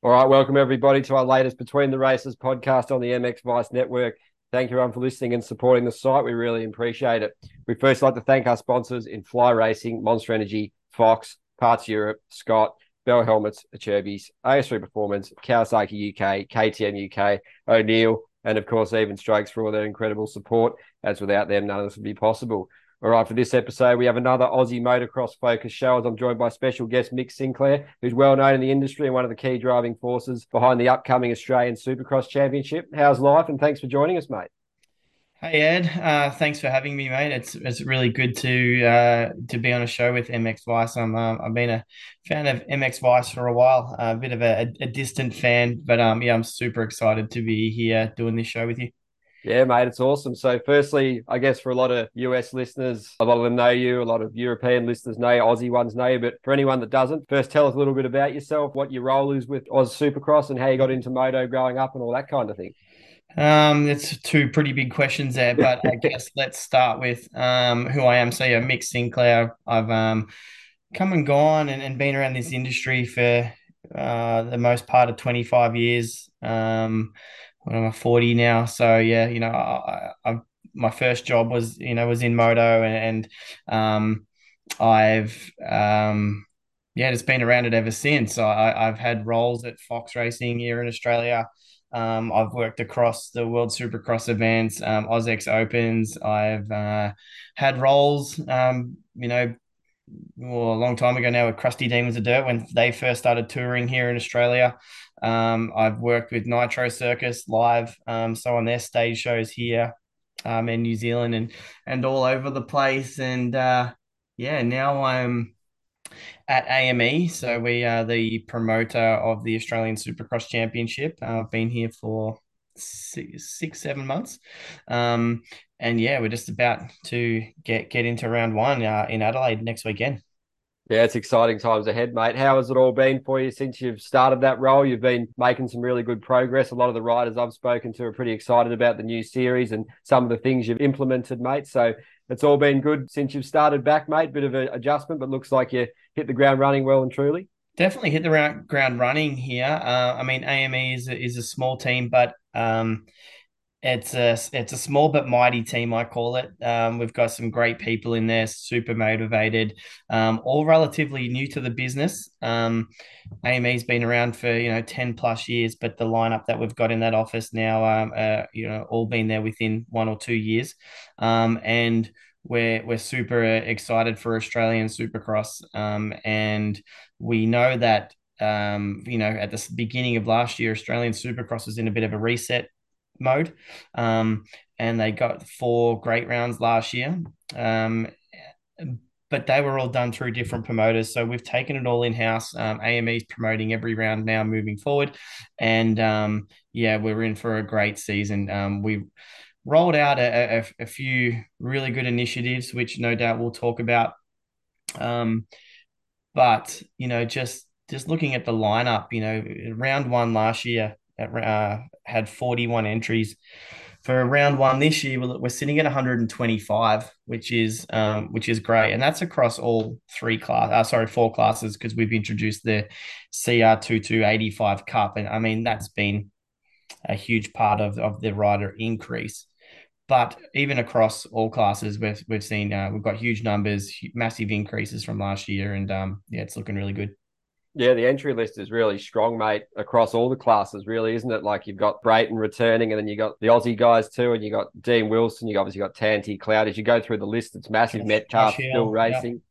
All right, welcome everybody to our latest Between the Races podcast on the MX Vice Network. Thank you everyone for listening and supporting the site. We really appreciate it. We first like to thank our sponsors in Fly Racing, Monster Energy, Fox, Parts Europe, Scott, Bell Helmets, Acerbis, AS3 Performance, Kawasaki UK, KTM UK, O'Neill, and of course, Even Strokes for all their incredible support. As without them, none of this would be possible. All right, for this episode, we have another Aussie motocross focus show as I'm joined by special guest Mick Sinclair, who's well known in the industry and one of the key driving forces behind the upcoming Australian Supercross Championship. How's life? And thanks for joining us, mate. Hey Ed, uh, thanks for having me, mate. It's it's really good to uh, to be on a show with MX Vice. I'm uh, I've been a fan of MX Vice for a while, a bit of a, a distant fan, but um yeah, I'm super excited to be here doing this show with you. Yeah, mate, it's awesome. So, firstly, I guess for a lot of US listeners, a lot of them know you, a lot of European listeners know you, Aussie ones know you. But for anyone that doesn't, first tell us a little bit about yourself, what your role is with Oz Supercross, and how you got into moto growing up, and all that kind of thing. Um, it's two pretty big questions there, but I guess let's start with um who I am. So, yeah, Mick Sinclair. I've um come and gone and, and been around this industry for uh the most part of 25 years. Um, I'm 40 now. So yeah, you know, I, I, my first job was, you know, was in moto and, and um, I've, um, yeah, it's been around it ever since. I, have had roles at Fox Racing here in Australia. Um, I've worked across the World Supercross events, um, AUS-X Opens. I've uh, had roles, um, you know, well, a long time ago now with Crusty Demons of Dirt when they first started touring here in Australia. Um, I've worked with Nitro Circus live, um, so on their stage shows here um, in New Zealand and and all over the place. And uh, yeah, now I'm at AME. So we are the promoter of the Australian Supercross Championship. Uh, I've been here for six, six seven months. Um, and yeah, we're just about to get get into round one uh, in Adelaide next weekend. Yeah, it's exciting times ahead, mate. How has it all been for you since you've started that role? You've been making some really good progress. A lot of the riders I've spoken to are pretty excited about the new series and some of the things you've implemented, mate. So it's all been good since you've started back, mate. Bit of an adjustment, but looks like you hit the ground running well and truly. Definitely hit the ground running here. Uh, I mean, AME is a, is a small team, but um, it's a it's a small but mighty team, I call it. Um, we've got some great people in there, super motivated, um, all relatively new to the business. Um, AME's been around for you know ten plus years, but the lineup that we've got in that office now, um, uh, you know, all been there within one or two years, um, and we're we're super excited for Australian Supercross, um, and we know that um, you know, at the beginning of last year, Australian Supercross was in a bit of a reset mode. Um, and they got four great rounds last year. Um, but they were all done through different promoters. So we've taken it all in house. Um, AME is promoting every round now moving forward. And um, yeah, we're in for a great season. Um, we rolled out a, a, a, few really good initiatives, which no doubt we'll talk about. Um, but, you know, just just looking at the lineup, you know, round one last year, uh, had 41 entries. For round one this year, we're sitting at 125, which is um, which is great, and that's across all three class. Uh, sorry, four classes because we've introduced the CR2285 Cup, and I mean that's been a huge part of, of the rider increase. But even across all classes, we've we've seen uh, we've got huge numbers, massive increases from last year, and um, yeah, it's looking really good. Yeah, the entry list is really strong, mate, across all the classes, really, isn't it? Like you've got Brayton returning, and then you got the Aussie guys too, and you got Dean Wilson, you obviously got Tanti Cloud. As you go through the list, it's massive. Josh, Metcalf Josh still racing.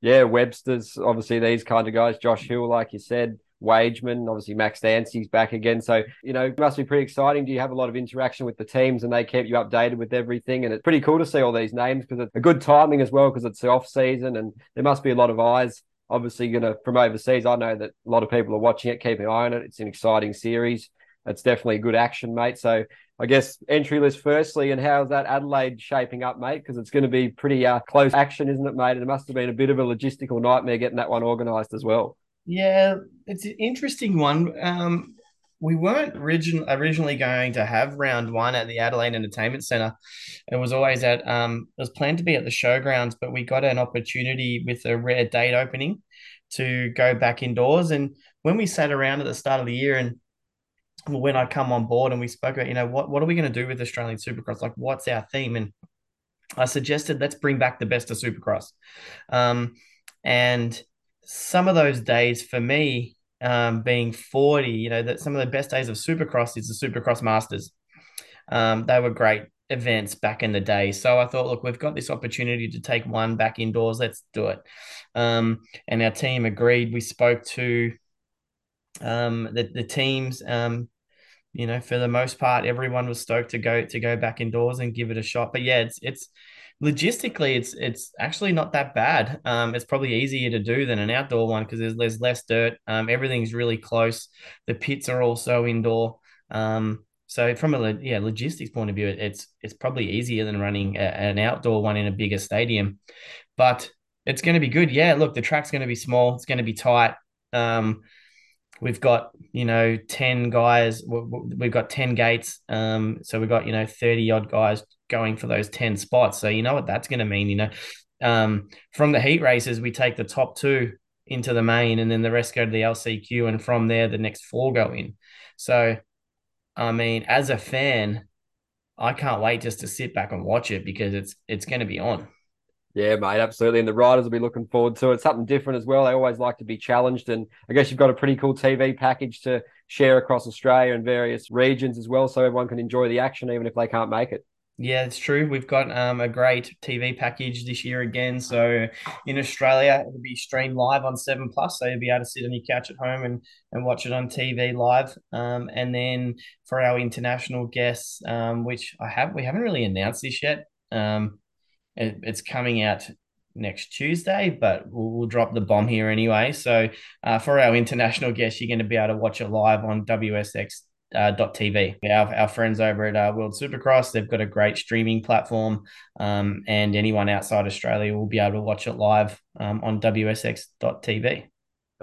Yeah. yeah, Webster's obviously these kind of guys. Josh Hill, like you said, Wageman, obviously Max Dancy's back again. So, you know, it must be pretty exciting. Do you have a lot of interaction with the teams and they keep you updated with everything? And it's pretty cool to see all these names because it's a good timing as well because it's the off season and there must be a lot of eyes obviously going to from overseas. I know that a lot of people are watching it, keeping an eye on it. It's an exciting series. It's definitely a good action, mate. So I guess entry list firstly, and how's that Adelaide shaping up, mate? Because it's going to be pretty uh, close action, isn't it, mate? And it must have been a bit of a logistical nightmare getting that one organised as well. Yeah, it's an interesting one. Um, we weren't origin- originally going to have round one at the Adelaide Entertainment Centre. It was always at um, it was planned to be at the showgrounds, but we got an opportunity with a rare date opening to go back indoors, and when we sat around at the start of the year and when I come on board and we spoke about, you know, what, what are we going to do with Australian Supercross? Like, what's our theme? And I suggested let's bring back the best of Supercross. Um, and some of those days for me, um, being 40, you know, that some of the best days of Supercross is the Supercross Masters. Um, they were great events back in the day. So I thought, look, we've got this opportunity to take one back indoors. Let's do it. Um, and our team agreed. We spoke to um, the, the teams. Um, you know, for the most part, everyone was stoked to go to go back indoors and give it a shot. But yeah, it's it's logistically it's it's actually not that bad. Um, it's probably easier to do than an outdoor one because there's there's less dirt. Um, everything's really close. The pits are also indoor. Um, so from a yeah logistics point of view, it's it's probably easier than running a, an outdoor one in a bigger stadium, but it's going to be good. Yeah, look, the track's going to be small. It's going to be tight. Um, we've got you know 10 guys we've got 10 gates um so we've got you know 30 odd guys going for those 10 spots so you know what that's going to mean you know um from the heat races we take the top two into the main and then the rest go to the lcq and from there the next four go in so i mean as a fan i can't wait just to sit back and watch it because it's it's going to be on yeah, mate, absolutely. And the riders will be looking forward to it. It's something different as well. They always like to be challenged. And I guess you've got a pretty cool TV package to share across Australia and various regions as well. So everyone can enjoy the action even if they can't make it. Yeah, it's true. We've got um, a great TV package this year again. So in Australia, it'll be streamed live on Seven Plus, so you'll be able to sit on your couch at home and and watch it on TV live. Um, and then for our international guests, um, which I have, we haven't really announced this yet. Um, it, it's coming out next Tuesday, but we'll, we'll, drop the bomb here anyway. So uh, for our international guests, you're going to be able to watch it live on WSX. Uh, .tv. Our, our friends over at uh, World Supercross, they've got a great streaming platform, um, and anyone outside Australia will be able to watch it live um, on WSX.tv.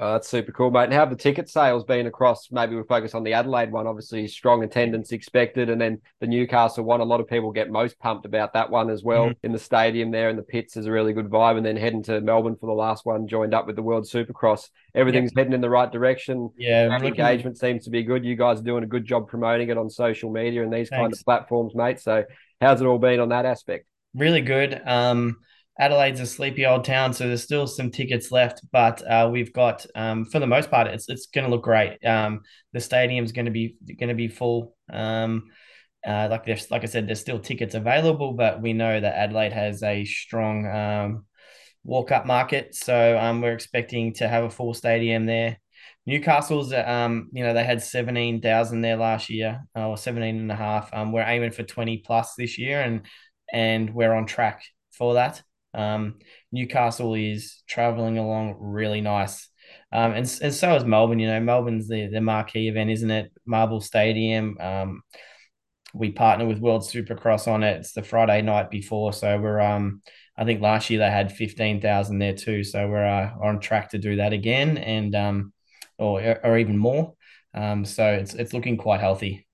Oh, that's super cool, mate. And how have the ticket sales been across? Maybe we focus on the Adelaide one. Obviously, strong attendance expected, and then the Newcastle one. A lot of people get most pumped about that one as well. Mm-hmm. In the stadium there, and the pits is a really good vibe. And then heading to Melbourne for the last one, joined up with the World Supercross. Everything's heading in the right direction. Yeah, looking... engagement seems to be good. You guys are doing a good job promoting it on social media and these Thanks. kind of platforms, mate. So, how's it all been on that aspect? Really good. Um, Adelaide's a sleepy old town, so there's still some tickets left, but uh, we've got, um, for the most part, it's it's going to look great. Um, the stadium's going to be going to be full. Um, uh, like there's like I said, there's still tickets available, but we know that Adelaide has a strong um, walk up market, so um, we're expecting to have a full stadium there. Newcastle's, um, you know, they had 17,000 there last year, or 17 and a half. Um, we're aiming for 20 plus this year, and and we're on track for that. Um, Newcastle is traveling along really nice. Um, and, and so is Melbourne. You know, Melbourne's the, the marquee event, isn't it? Marvel Stadium. Um, we partner with World Supercross on it. It's the Friday night before, so we're um, I think last year they had fifteen thousand there too. So we're uh, on track to do that again, and um, or or even more. Um, so it's it's looking quite healthy.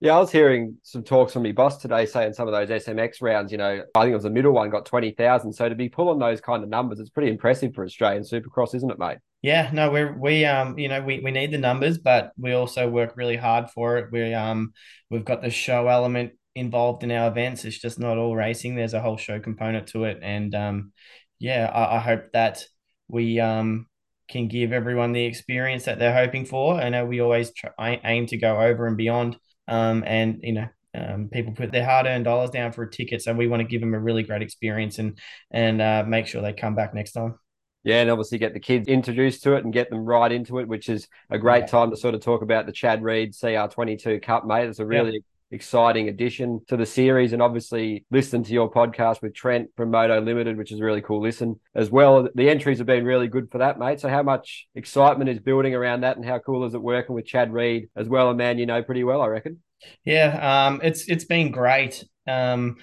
Yeah, I was hearing some talks from my boss today saying some of those SMX rounds, you know, I think it was the middle one got 20,000. So to be pulling those kind of numbers, it's pretty impressive for Australian Supercross, isn't it, mate? Yeah, no, we're, we, um, you know, we, we need the numbers, but we also work really hard for it. We, um, we've got the show element involved in our events. It's just not all racing. There's a whole show component to it. And, um, yeah, I, I hope that we, um, can give everyone the experience that they're hoping for. I know we always try, aim to go over and beyond um, and you know um, people put their hard-earned dollars down for a ticket, so we want to give them a really great experience and and uh, make sure they come back next time. Yeah, and obviously get the kids introduced to it and get them right into it, which is a great yeah. time to sort of talk about the Chad Reed CR22 Cup, mate. It's a really yeah exciting addition to the series and obviously listen to your podcast with Trent from Moto Limited, which is really cool listen as well. The entries have been really good for that, mate. So how much excitement is building around that and how cool is it working with Chad Reed as well, a man you know pretty well, I reckon? Yeah, um, it's it's been great. Um,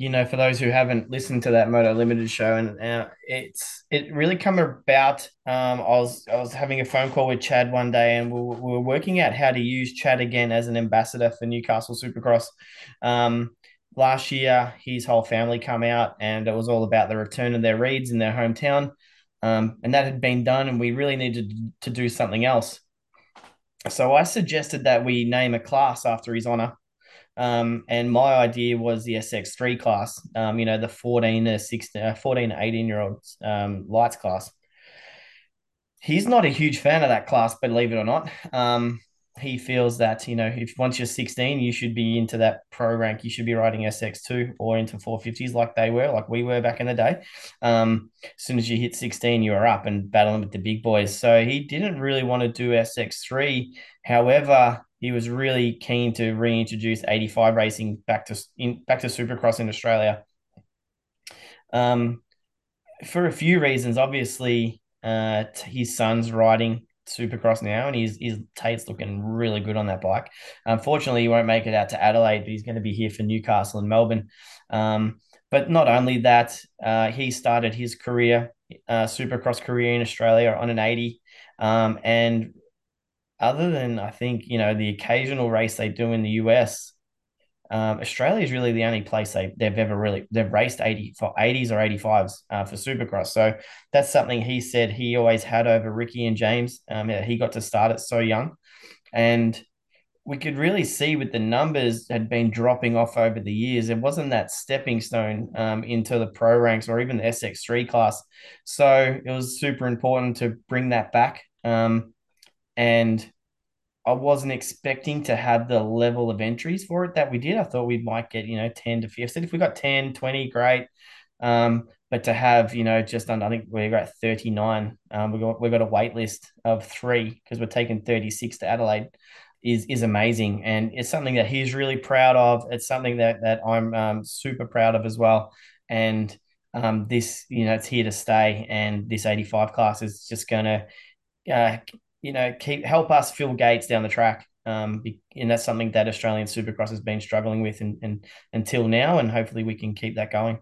you know, for those who haven't listened to that Moto Limited show, and uh, it's it really come about. Um, I was I was having a phone call with Chad one day, and we were, we were working out how to use Chad again as an ambassador for Newcastle Supercross. Um, last year, his whole family come out, and it was all about the return of their Reeds in their hometown, um, and that had been done, and we really needed to do something else. so I suggested that we name a class after his honor. Um, and my idea was the SX3 class, um, you know, the 14 to 16, uh, 14 to 18 year olds um, lights class. He's not a huge fan of that class, believe it or not. Um, he feels that, you know, if once you're 16, you should be into that pro rank. You should be riding SX2 or into 450s like they were, like we were back in the day. Um, as soon as you hit 16, you are up and battling with the big boys. So he didn't really want to do SX3. However, he was really keen to reintroduce 85 racing back to in, back to Supercross in Australia. Um, for a few reasons, obviously, uh, his son's riding Supercross now, and his his Tate's looking really good on that bike. Unfortunately, he won't make it out to Adelaide, but he's going to be here for Newcastle and Melbourne. Um, but not only that, uh, he started his career, uh, Supercross career in Australia on an 80. Um, and other than I think you know the occasional race they do in the US, um, Australia is really the only place they they've ever really they've raced 80 for 80s or 85s uh, for Supercross. So that's something he said he always had over Ricky and James. Um, he got to start it so young, and we could really see with the numbers had been dropping off over the years. It wasn't that stepping stone um, into the pro ranks or even the SX3 class. So it was super important to bring that back. Um, and I wasn't expecting to have the level of entries for it that we did. I thought we might get, you know, 10 to 50. I said if we got 10, 20, great. Um, but to have, you know, just under, I think we got 39. Um, we got we got a wait list of three because we're taking 36 to Adelaide is is amazing. And it's something that he's really proud of. It's something that that I'm um, super proud of as well. And um, this, you know, it's here to stay. And this 85 class is just gonna uh, you know, keep help us fill gates down the track. Um, and that's something that Australian Supercross has been struggling with and, and until now, and hopefully we can keep that going.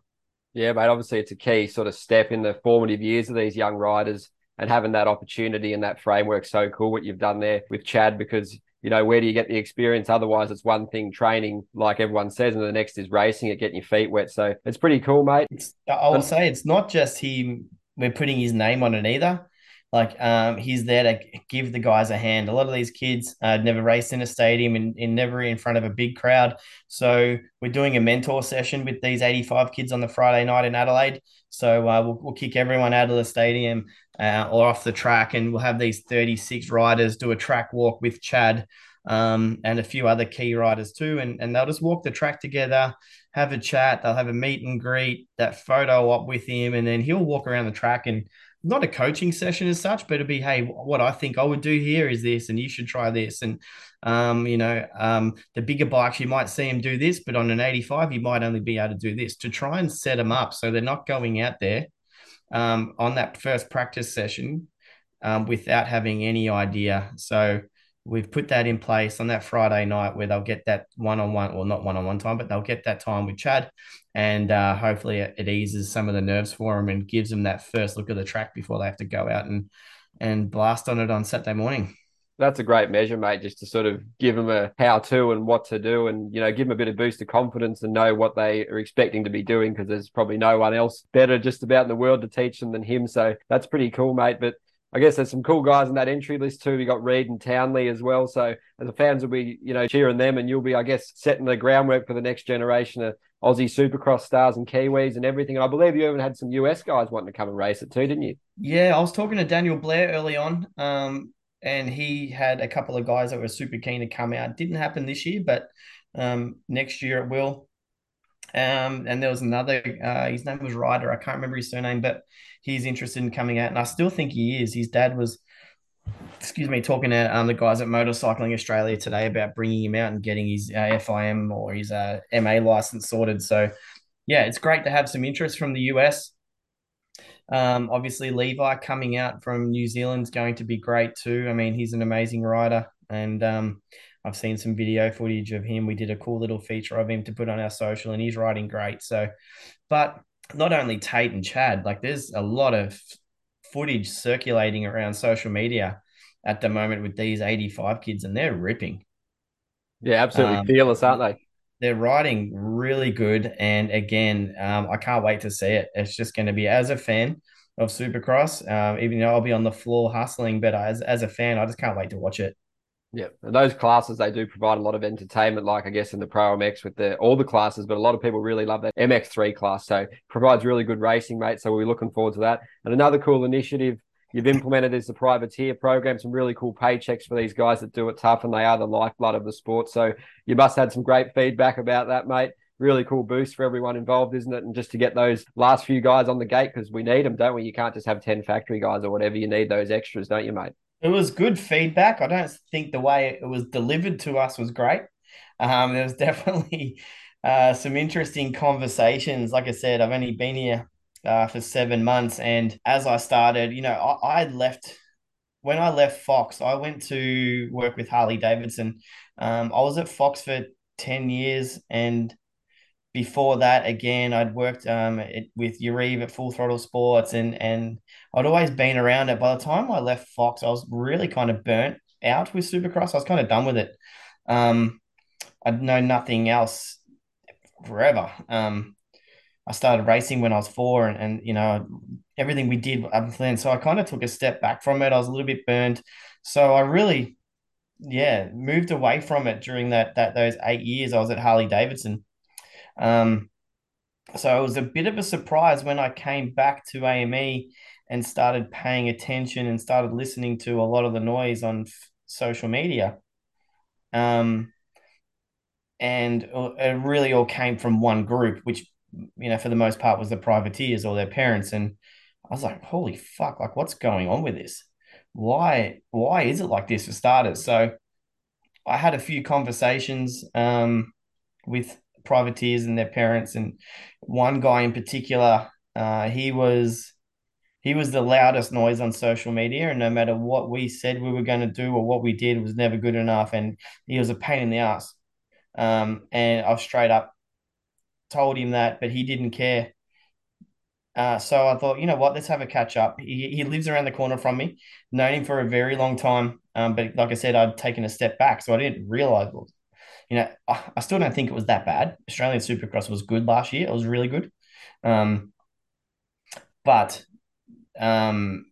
Yeah, mate. Obviously, it's a key sort of step in the formative years of these young riders, and having that opportunity and that framework. So cool what you've done there with Chad, because you know where do you get the experience? Otherwise, it's one thing training, like everyone says, and the next is racing it, getting your feet wet. So it's pretty cool, mate. It's, I will say it's not just him. We're putting his name on it either. Like um, he's there to give the guys a hand. A lot of these kids uh, never raced in a stadium and, and never in front of a big crowd. So we're doing a mentor session with these 85 kids on the Friday night in Adelaide. So uh, we'll, we'll kick everyone out of the stadium uh, or off the track, and we'll have these 36 riders do a track walk with Chad um, and a few other key riders too. And, and they'll just walk the track together, have a chat, they'll have a meet and greet, that photo up with him, and then he'll walk around the track and not a coaching session as such, but it'd be, hey, what I think I would do here is this, and you should try this. And um, you know, um, the bigger bikes, you might see them do this, but on an 85, you might only be able to do this to try and set them up so they're not going out there um, on that first practice session um, without having any idea. So we've put that in place on that Friday night where they'll get that one on one, well, not one on one time, but they'll get that time with Chad. And uh, hopefully it, it, eases some of the nerves for them and gives them that first look at the track before they have to go out and, and blast on it on Saturday morning. That's a great measure, mate, just to sort of give them a how to and what to do and, you know, give them a bit of boost of confidence and know what they are expecting to be doing because there's probably no one else better just about in the world to teach them than him. So that's pretty cool, mate. But I guess there's some cool guys in that entry list too. We got Reed and Townley as well. So the fans will be, you know, cheering them, and you'll be, I guess, setting the groundwork for the next generation of Aussie Supercross stars and Kiwis and everything. And I believe you even had some US guys wanting to come and race it too, didn't you? Yeah, I was talking to Daniel Blair early on, um, and he had a couple of guys that were super keen to come out. Didn't happen this year, but um, next year it will. Um, and there was another, uh, his name was Ryder. I can't remember his surname, but he's interested in coming out. And I still think he is. His dad was, excuse me, talking to um, the guys at Motorcycling Australia today about bringing him out and getting his uh, FIM or his uh, MA license sorted. So, yeah, it's great to have some interest from the US. Um, obviously, Levi coming out from New Zealand is going to be great too. I mean, he's an amazing rider. And, um, I've seen some video footage of him. We did a cool little feature of him to put on our social, and he's riding great. So, but not only Tate and Chad, like there's a lot of footage circulating around social media at the moment with these 85 kids, and they're ripping. Yeah, absolutely um, fearless, aren't they? They're riding really good. And again, um, I can't wait to see it. It's just going to be as a fan of Supercross, um, even though I'll be on the floor hustling, but as, as a fan, I just can't wait to watch it. Yeah, and those classes they do provide a lot of entertainment, like I guess in the Pro MX with the all the classes, but a lot of people really love that MX3 class. So provides really good racing, mate. So we're looking forward to that. And another cool initiative you've implemented is the privateer program, some really cool paychecks for these guys that do it tough and they are the lifeblood of the sport. So you must have had some great feedback about that, mate. Really cool boost for everyone involved, isn't it? And just to get those last few guys on the gate because we need them, don't we? You can't just have 10 factory guys or whatever. You need those extras, don't you, mate? It was good feedback. I don't think the way it was delivered to us was great. Um, there was definitely uh, some interesting conversations. Like I said, I've only been here uh, for seven months, and as I started, you know, I, I left when I left Fox. I went to work with Harley Davidson. Um, I was at Fox for ten years, and before that, again, I'd worked um, it, with Uribe at Full Throttle Sports, and and I'd always been around it. By the time I left Fox, I was really kind of burnt out with Supercross. I was kind of done with it. Um, I'd know nothing else forever. Um, I started racing when I was four, and, and you know everything we did up then. So I kind of took a step back from it. I was a little bit burned, so I really, yeah, moved away from it during that that those eight years I was at Harley Davidson. Um, so it was a bit of a surprise when I came back to AME and started paying attention and started listening to a lot of the noise on f- social media. Um, and it really all came from one group, which, you know, for the most part was the privateers or their parents. And I was like, holy fuck, like what's going on with this? Why, why is it like this for starters? So I had a few conversations um, with privateers and their parents. And one guy in particular, uh, he was he was the loudest noise on social media, and no matter what we said we were going to do or what we did was never good enough, and he was a pain in the ass. Um, and I've straight up told him that, but he didn't care. Uh, so I thought, you know what, let's have a catch up. He, he lives around the corner from me, known him for a very long time. Um, but like I said, I'd taken a step back, so I didn't realize you know, I, still don't think it was that bad. Australian Supercross was good last year. It was really good. Um, but um,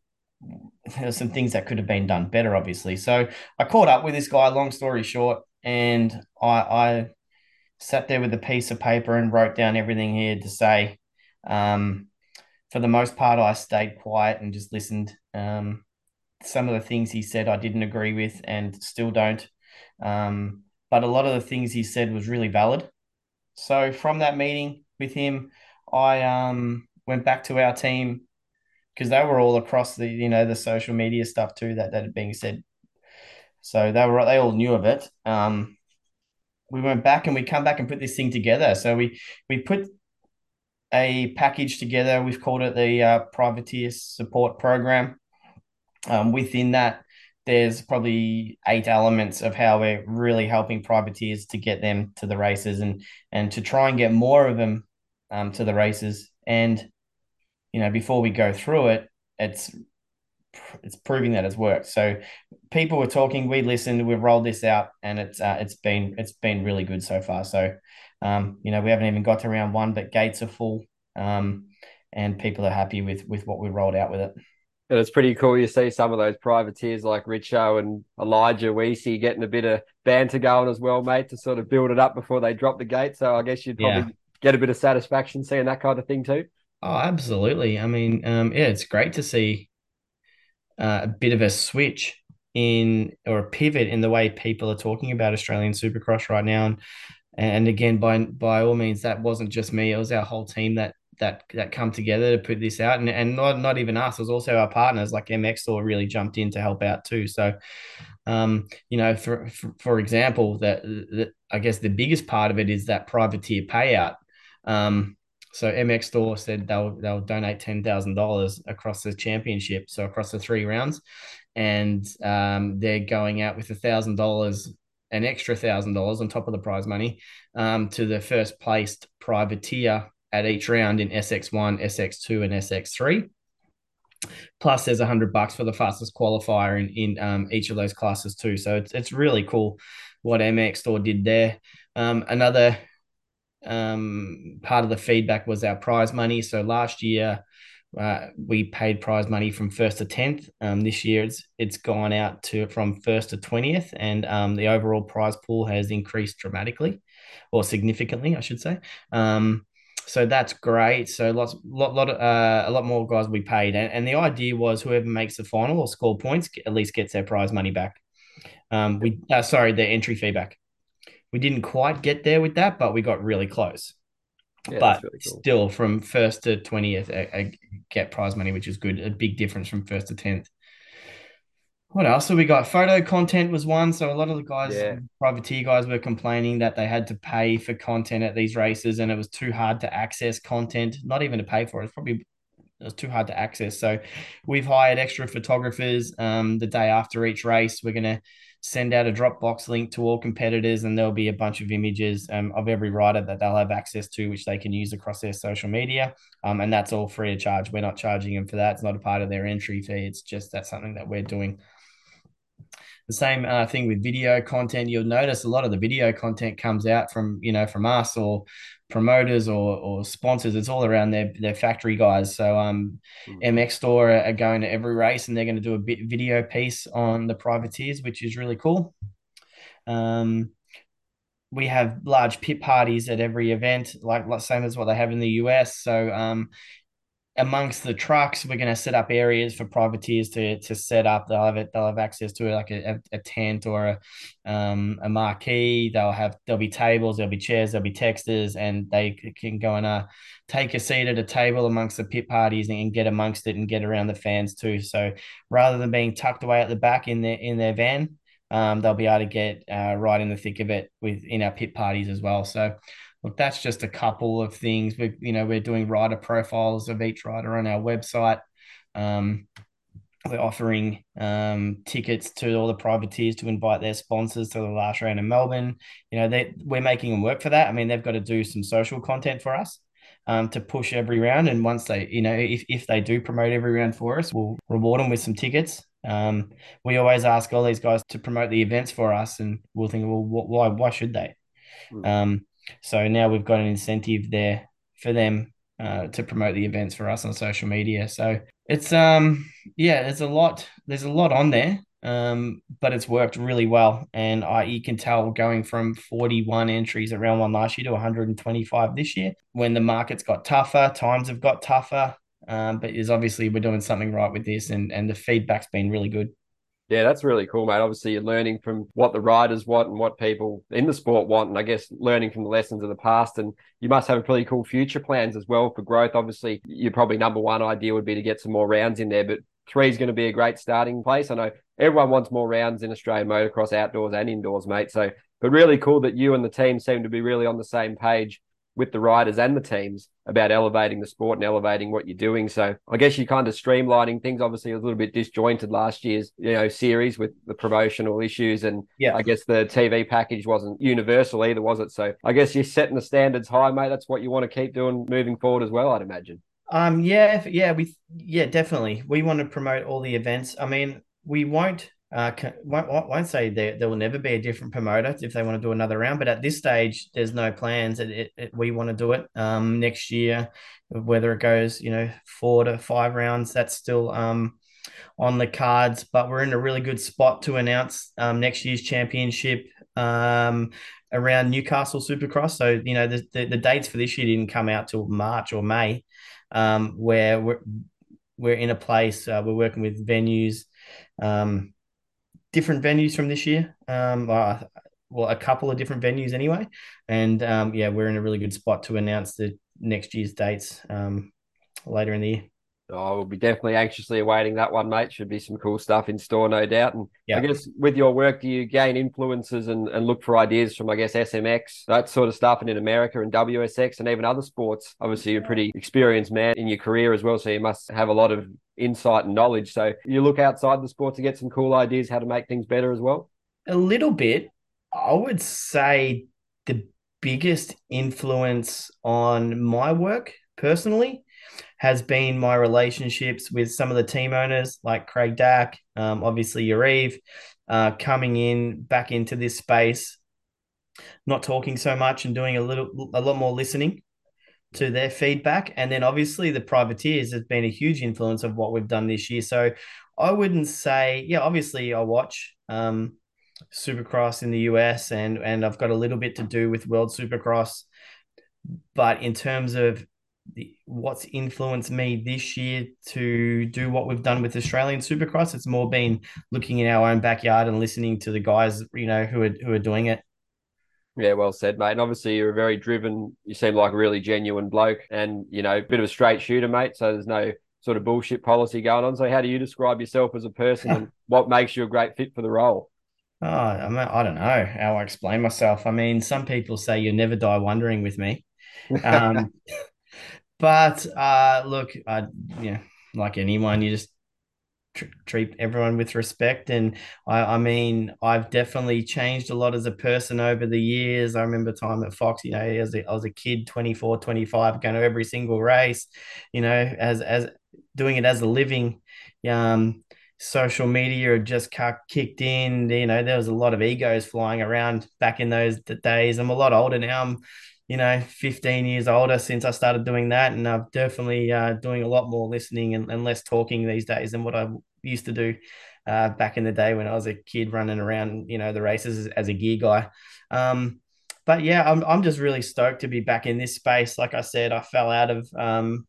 there's some things that could have been done better, obviously. So I caught up with this guy, long story short, and I, I sat there with a piece of paper and wrote down everything he had to say. Um, for the most part, I stayed quiet and just listened. Um, some of the things he said I didn't agree with and still don't. Um, but a lot of the things he said was really valid. So from that meeting with him, I um, went back to our team because they were all across the you know the social media stuff too that that had been said. So they were they all knew of it. Um, we went back and we come back and put this thing together. So we we put a package together. We've called it the uh, privateer support program. Um, within that, there's probably eight elements of how we're really helping privateers to get them to the races and and to try and get more of them um, to the races. And you know, before we go through it, it's it's proving that it's worked. So people were talking, we listened, we've rolled this out, and it's uh, it's been it's been really good so far. So um, you know, we haven't even got to round one, but gates are full, um, and people are happy with with what we rolled out with it. And it's pretty cool. You see some of those privateers like Richo and Elijah Weesey getting a bit of banter going as well, mate, to sort of build it up before they drop the gate. So I guess you'd probably yeah. get a bit of satisfaction seeing that kind of thing too. Oh, absolutely. I mean, um, yeah, it's great to see uh, a bit of a switch in or a pivot in the way people are talking about Australian Supercross right now. And and again, by by all means, that wasn't just me; it was our whole team that that that come together to put this out, and and not not even us, it was also our partners like MX Store really jumped in to help out too. So, um, you know, for for, for example, that, that I guess the biggest part of it is that privateer payout. Um, so MX Store said they'll they'll donate ten thousand dollars across the championship, so across the three rounds, and um, they're going out with a thousand dollars, an extra thousand dollars on top of the prize money, um, to the first placed privateer at each round in SX1, SX2, and SX3. Plus, there's a hundred bucks for the fastest qualifier in in um, each of those classes too. So it's it's really cool what MX Store did there. Um, another um, part of the feedback was our prize money. So last year uh, we paid prize money from first to tenth. Um, this year it's it's gone out to from first to twentieth, and um, the overall prize pool has increased dramatically, or significantly, I should say. Um, so that's great. So lots, lot, lot, uh, a lot more guys we paid, and, and the idea was whoever makes the final or score points at least gets their prize money back. Um, we uh, sorry, their entry fee back. We didn't quite get there with that, but we got really close. Yeah, but really cool. still, from first to twentieth, get prize money, which is good. A big difference from first to tenth. What else have we got? Photo content was one. So a lot of the guys, yeah. privateer guys, were complaining that they had to pay for content at these races, and it was too hard to access content. Not even to pay for it. It's probably it was too hard to access. So we've hired extra photographers. Um, the day after each race, we're gonna send out a Dropbox link to all competitors, and there'll be a bunch of images um, of every rider that they'll have access to, which they can use across their social media. Um, and that's all free of charge. We're not charging them for that. It's not a part of their entry fee. It's just that's something that we're doing. The same uh, thing with video content. You'll notice a lot of the video content comes out from you know from us or promoters or, or sponsors. It's all around their their factory guys. So um, mm. MX Store are going to every race and they're going to do a bit video piece on the privateers, which is really cool. Um, we have large pit parties at every event, like, like same as what they have in the US. So um, amongst the trucks, we're going to set up areas for privateers to to set up. They'll have it. They'll have access to like a, a tent or a um, a marquee. They'll have there'll be tables, there'll be chairs, there'll be texters, and they can go and uh, take a seat at a table amongst the pit parties and get amongst it and get around the fans too. So rather than being tucked away at the back in their in their van, um, they'll be able to get uh, right in the thick of it with in our pit parties as well. So look, that's just a couple of things. We, you know, we're doing rider profiles of each rider on our website. Um, we're offering um, tickets to all the privateers to invite their sponsors to the last round in Melbourne. You know, they, we're making them work for that. I mean, they've got to do some social content for us um, to push every round. And once they, you know, if, if they do promote every round for us, we'll reward them with some tickets. Um, we always ask all these guys to promote the events for us, and we'll think, well, why, why should they? Mm. Um, so now we've got an incentive there for them uh, to promote the events for us on social media. So it's um yeah, there's a lot there's a lot on there. Um, but it's worked really well, and I you can tell going from 41 entries at round one last year to 125 this year. When the markets got tougher, times have got tougher. Um, but is obviously we're doing something right with this, and and the feedback's been really good. Yeah, that's really cool, mate. Obviously, you're learning from what the riders want and what people in the sport want, and I guess learning from the lessons of the past. And you must have a pretty cool future plans as well for growth. Obviously, your probably number one idea would be to get some more rounds in there, but three is going to be a great starting place. I know everyone wants more rounds in Australian motocross outdoors and indoors, mate. So, but really cool that you and the team seem to be really on the same page with the riders and the teams about elevating the sport and elevating what you're doing. So I guess you're kind of streamlining things. Obviously, a little bit disjointed last year's you know series with the promotional issues, and yeah, I guess the TV package wasn't universal either, was it? So I guess you're setting the standards high, mate. That's what you want to keep doing moving forward as well, I'd imagine. Um, yeah, yeah, we, yeah, definitely. We want to promote all the events. I mean, we won't uh, won't, won't say there, there will never be a different promoter if they want to do another round, but at this stage, there's no plans. It, it, it, we want to do it um, next year, whether it goes, you know, four to five rounds, that's still um, on the cards. But we're in a really good spot to announce um, next year's championship um, around Newcastle Supercross. So, you know, the, the, the, dates for this year didn't come out till March or May, um, where we're, we're in a place, uh, we're working with venues. Um, different venues from this year. Um, uh, well, a couple of different venues anyway. And um, yeah, we're in a really good spot to announce the next year's dates um, later in the year. Oh, we'll be definitely anxiously awaiting that one, mate. Should be some cool stuff in store, no doubt. And yeah. I guess with your work, do you gain influences and, and look for ideas from, I guess, SMX, that sort of stuff, and in America and WSX and even other sports? Obviously, you're a pretty experienced man in your career as well, so you must have a lot of insight and knowledge. So you look outside the sport to get some cool ideas how to make things better as well? A little bit. I would say the biggest influence on my work personally has been my relationships with some of the team owners like Craig Dack, um, obviously Yarrive, uh, coming in back into this space, not talking so much and doing a little, a lot more listening. to their feedback. And then obviously the privateers has been a huge influence of what we've done this year. So I wouldn't say, yeah, obviously I watch um, Supercross in the US and and I've got a little bit to do with World Supercross. But in terms of the, what's influenced me this year to do what we've done with Australian Supercross, it's more been looking in our own backyard and listening to the guys, you know, who are who are doing it. Yeah, well said, mate. And obviously, you're a very driven. You seem like a really genuine bloke, and you know, a bit of a straight shooter, mate. So there's no sort of bullshit policy going on. So how do you describe yourself as a person, and what makes you a great fit for the role? Oh, I, mean, I don't know how I explain myself. I mean, some people say you'll never die wondering with me. Um, but uh, look, I, yeah, like anyone, you just tr- treat everyone with respect. And I, I mean, I've definitely changed a lot as a person over the years. I remember time at Fox, you know, as a, I was a kid, 24, 25, going to every single race, you know, as, as doing it as a living. Um, social media had just kicked in. You know, there was a lot of egos flying around back in those days. I'm a lot older now. I'm, you know, 15 years older since I started doing that. And I'm definitely uh, doing a lot more listening and, and less talking these days than what I used to do uh, back in the day when I was a kid running around, you know, the races as, a gear guy. Um, but yeah, I'm, I'm just really stoked to be back in this space. Like I said, I fell out of, um,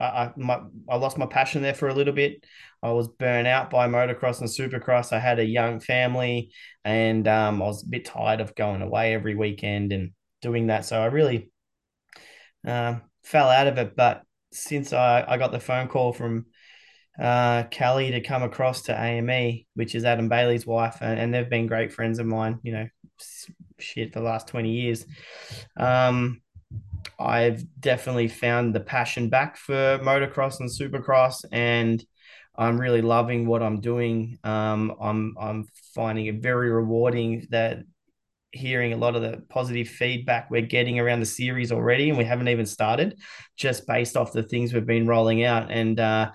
I, my, I lost my passion there for a little bit. I was burnt out by motocross and supercross. I had a young family and um, I was a bit tired of going away every weekend and doing that. So I really um, fell out of it. But since I, I got the phone call from uh, Callie to come across to AME, which is Adam Bailey's wife, and, and they've been great friends of mine, you know, shit, the last 20 years. Um, I've definitely found the passion back for motocross and supercross, and I'm really loving what I'm doing. Um, I'm I'm finding it very rewarding that hearing a lot of the positive feedback we're getting around the series already, and we haven't even started, just based off the things we've been rolling out. And uh,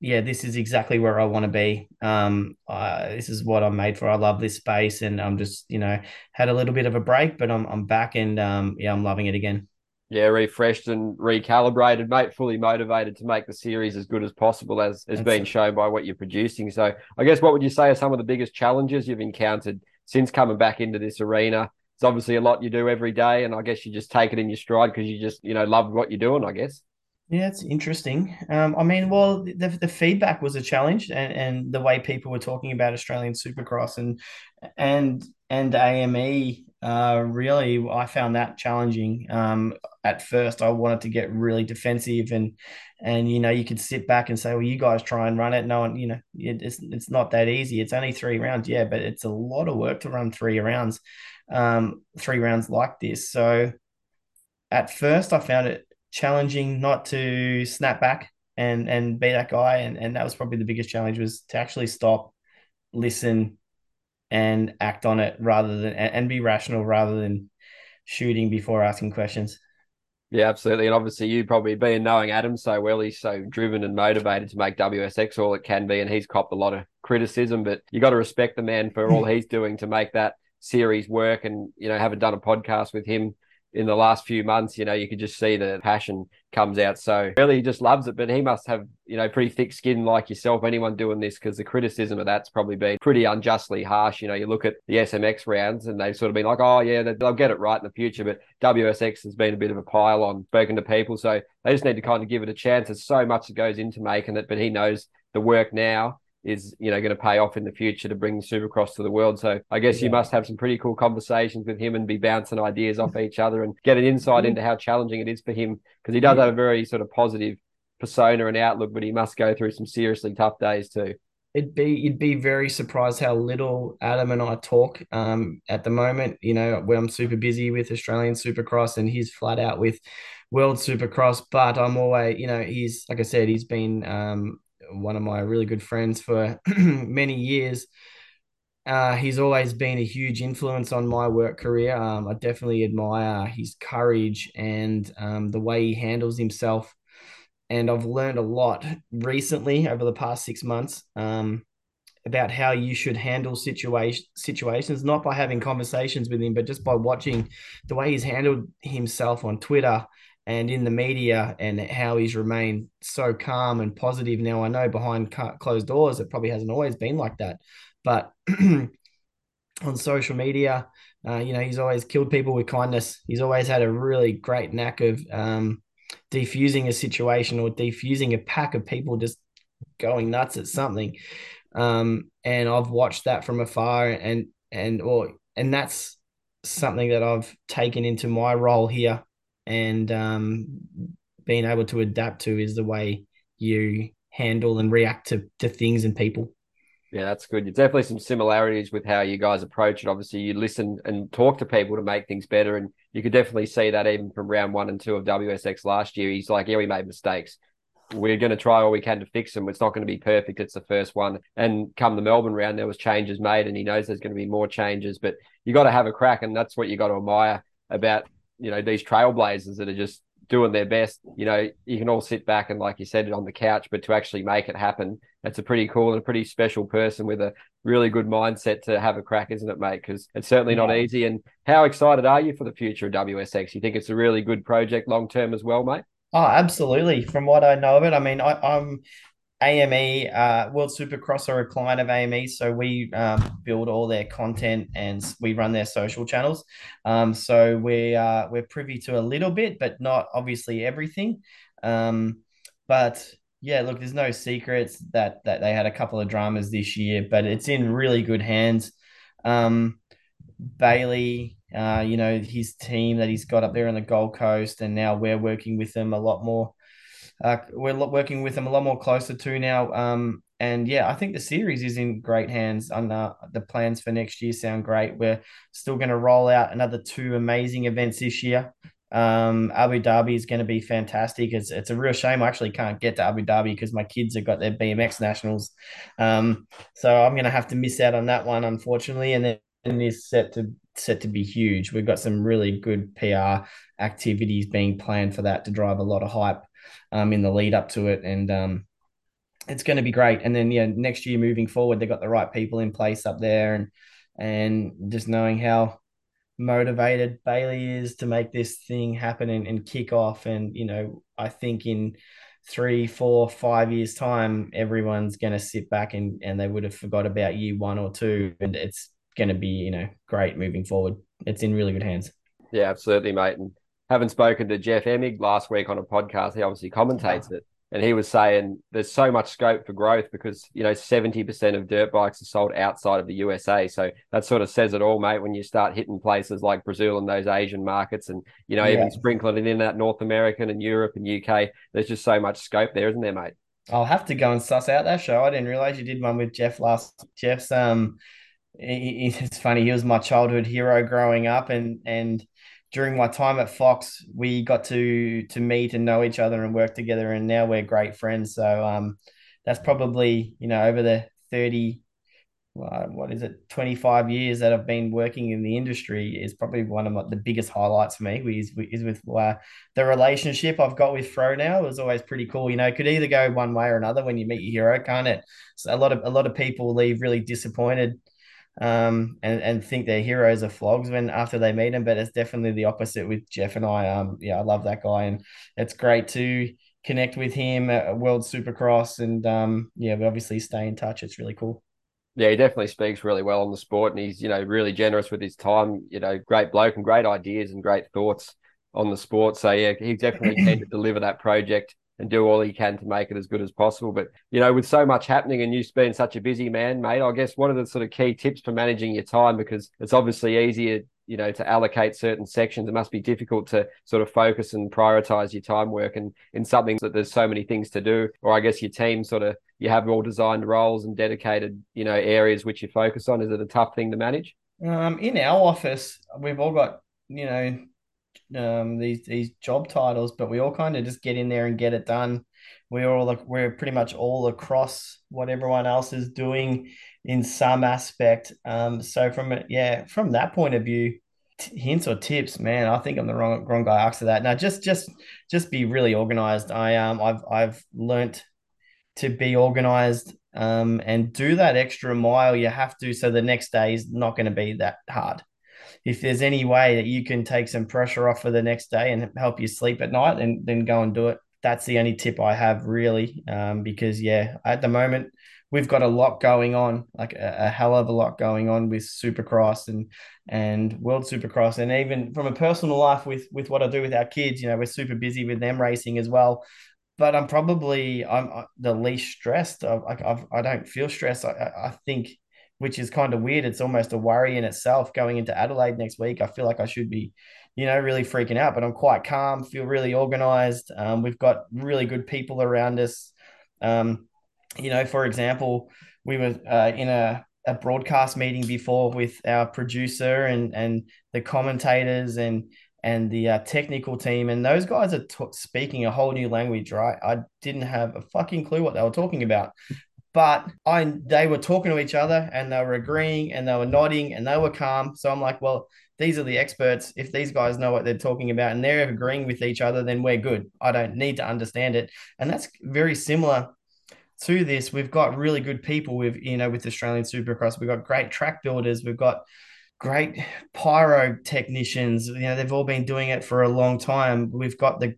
yeah, this is exactly where I want to be. Um, uh, this is what I'm made for. I love this space, and I'm just you know had a little bit of a break, but I'm I'm back, and um, yeah, I'm loving it again. Yeah, refreshed and recalibrated, mate. Fully motivated to make the series as good as possible, as has been shown by what you're producing. So, I guess what would you say are some of the biggest challenges you've encountered since coming back into this arena? It's obviously a lot you do every day, and I guess you just take it in your stride because you just you know love what you're doing. I guess. Yeah, it's interesting. Um, I mean, well, the, the feedback was a challenge, and, and the way people were talking about Australian Supercross and and and AME, uh, really, I found that challenging. Um, at first, I wanted to get really defensive, and and you know, you could sit back and say, well, you guys try and run it. No one, you know, it, it's it's not that easy. It's only three rounds, yeah, but it's a lot of work to run three rounds, um, three rounds like this. So at first, I found it challenging not to snap back and and be that guy and and that was probably the biggest challenge was to actually stop listen and act on it rather than and be rational rather than shooting before asking questions yeah, absolutely. And obviously, you probably being knowing Adam so well, he's so driven and motivated to make WSX all it can be. And he's copped a lot of criticism, but you got to respect the man for all he's doing to make that series work. And, you know, having done a podcast with him in the last few months, you know, you could just see the passion comes out. So really, he just loves it. But he must have, you know, pretty thick skin like yourself, anyone doing this, because the criticism of that's probably been pretty unjustly harsh. You know, you look at the SMX rounds and they've sort of been like, oh, yeah, they'll get it right in the future. But WSX has been a bit of a pile on, spoken to people. So they just need to kind of give it a chance. There's so much that goes into making it, but he knows the work now is you know going to pay off in the future to bring Supercross to the world. So I guess yeah. you must have some pretty cool conversations with him and be bouncing ideas off each other and get an insight into how challenging it is for him because he does have a very sort of positive persona and outlook, but he must go through some seriously tough days too. It'd be you'd be very surprised how little Adam and I talk um, at the moment. You know, when I'm super busy with Australian Supercross and he's flat out with World Supercross. But I'm always, you know, he's like I said, he's been um, one of my really good friends for many years. Uh, he's always been a huge influence on my work career. Um, I definitely admire his courage and um, the way he handles himself. And I've learned a lot recently over the past six months um, about how you should handle situation situations, not by having conversations with him, but just by watching the way he's handled himself on Twitter and in the media and how he's remained so calm and positive. Now I know behind closed doors it probably hasn't always been like that, but on social media, uh, you know, he's always killed people with kindness. He's always had a really great knack of um, defusing a situation or defusing a pack of people just going nuts at something. Um, and I've watched that from afar, and and or and that's something that I've taken into my role here, and um, being able to adapt to is the way you handle and react to to things and people. Yeah, that's good. There's definitely some similarities with how you guys approach it. Obviously, you listen and talk to people to make things better. And you could definitely see that even from round one and two of WSX last year. He's like, yeah, we made mistakes. We're going to try all we can to fix them. It's not going to be perfect. It's the first one. And come the Melbourne round, there was changes made, and he knows there's going to be more changes. But you got to have a crack, and that's what you got to admire about you know these trailblazers that are just doing their best. You know, you can all sit back and, like you said, it on the couch, but to actually make it happen, that's a pretty cool and a pretty special person with a really good mindset to have a crack, isn't it, mate? Because it's certainly not easy. And how excited are you for the future of WSX? You think it's a really good project long term as well, mate? Oh, absolutely. From what I know of it, I mean, I, I'm AME, uh, World Supercross are a client of AME, so we um, build all their content and we run their social channels. Um, so we uh, we're privy to a little bit, but not obviously everything. Um, but yeah, look, there's no secrets that that they had a couple of dramas this year, but it's in really good hands. Um, Bailey, uh, you know, his team that he's got up there on the Gold Coast, and now we're working with them a lot more uh, we're working with them a lot more closer to now. Um, and yeah, I think the series is in great hands. And uh, the plans for next year sound great. We're still going to roll out another two amazing events this year. Um, Abu Dhabi is going to be fantastic. It's it's a real shame I actually can't get to Abu Dhabi because my kids have got their BMX nationals. Um, so I'm going to have to miss out on that one, unfortunately. And then is set to set to be huge. We've got some really good PR activities being planned for that to drive a lot of hype um, in the lead up to it, and um, it's going to be great. And then yeah, next year moving forward, they've got the right people in place up there, and and just knowing how motivated Bailey is to make this thing happen and, and kick off. And you know, I think in three, four, five years time, everyone's going to sit back and and they would have forgot about year one or two, and it's going to be you know great moving forward. It's in really good hands. Yeah, absolutely, mate. And having spoken to Jeff Emig last week on a podcast, he obviously commentates it. And he was saying there's so much scope for growth because, you know, 70% of dirt bikes are sold outside of the USA. So that sort of says it all, mate, when you start hitting places like Brazil and those Asian markets and, you know, yeah. even sprinkling it in that North American and Europe and UK. There's just so much scope there, isn't there, mate? I'll have to go and suss out that show. I didn't realize you did one with Jeff last. Jeff's um, it's funny. He was my childhood hero growing up, and and during my time at Fox, we got to to meet and know each other and work together, and now we're great friends. So um, that's probably you know over the thirty, uh, what is it, twenty five years that I've been working in the industry is probably one of my, the biggest highlights for me. Is is with uh, the relationship I've got with Fro now. Was always pretty cool. You know, it could either go one way or another when you meet your hero, can't it? So a lot of a lot of people leave really disappointed um, and and think they're heroes of flogs when after they meet him. But it's definitely the opposite with Jeff and I. Um, yeah, I love that guy, and it's great to connect with him at World Supercross, and um, yeah, we obviously stay in touch. It's really cool. Yeah, he definitely speaks really well on the sport, and he's you know really generous with his time. You know, great bloke and great ideas and great thoughts on the sport. So yeah, he definitely can to deliver that project and do all he can to make it as good as possible. But you know, with so much happening and you being such a busy man, mate, I guess one of the sort of key tips for managing your time because it's obviously easier, you know, to allocate certain sections. It must be difficult to sort of focus and prioritize your time work and in something that there's so many things to do. Or I guess your team sort of you have all designed roles and dedicated, you know, areas which you focus on. Is it a tough thing to manage? Um, in our office, we've all got you know um, these these job titles, but we all kind of just get in there and get it done. We're all like we're pretty much all across what everyone else is doing in some aspect. Um, so from yeah, from that point of view, t- hints or tips, man, I think I'm the wrong wrong guy after that. Now, just just just be really organized. I um I've I've learnt to be organized um and do that extra mile you have to so the next day is not going to be that hard if there's any way that you can take some pressure off for the next day and help you sleep at night, then then go and do it. That's the only tip I have really, um, because yeah, at the moment we've got a lot going on, like a, a, hell of a lot going on with Supercross and and World Supercross, and even from a personal life with with what I do with our kids. You know, we're super busy with them racing as well. But I'm probably I'm uh, the least stressed. I I, I don't feel stressed. I I think which is kind of weird. It's almost a worry in itself going into Adelaide next week. I feel like I should be, you know, really freaking out, but I'm quite calm, feel really organized. Um, we've got really good people around us. Um, you know, for example, we were uh, in a, a broadcast meeting before with our producer and and the commentators and and the uh, technical team, and those guys are t- speaking a whole new language, right? I didn't have a fucking clue what they were talking about, but I they were talking to each other and they were agreeing and they were nodding and they were calm. So I'm like, well, these are the experts. If these guys know what they're talking about and they're agreeing with each other, then we're good. I don't need to understand it. And that's very similar to this. We've got really good people with, you know, with Australian Supercross. We've got great track builders. We've got great pyro technicians. You know, they've all been doing it for a long time. We've got the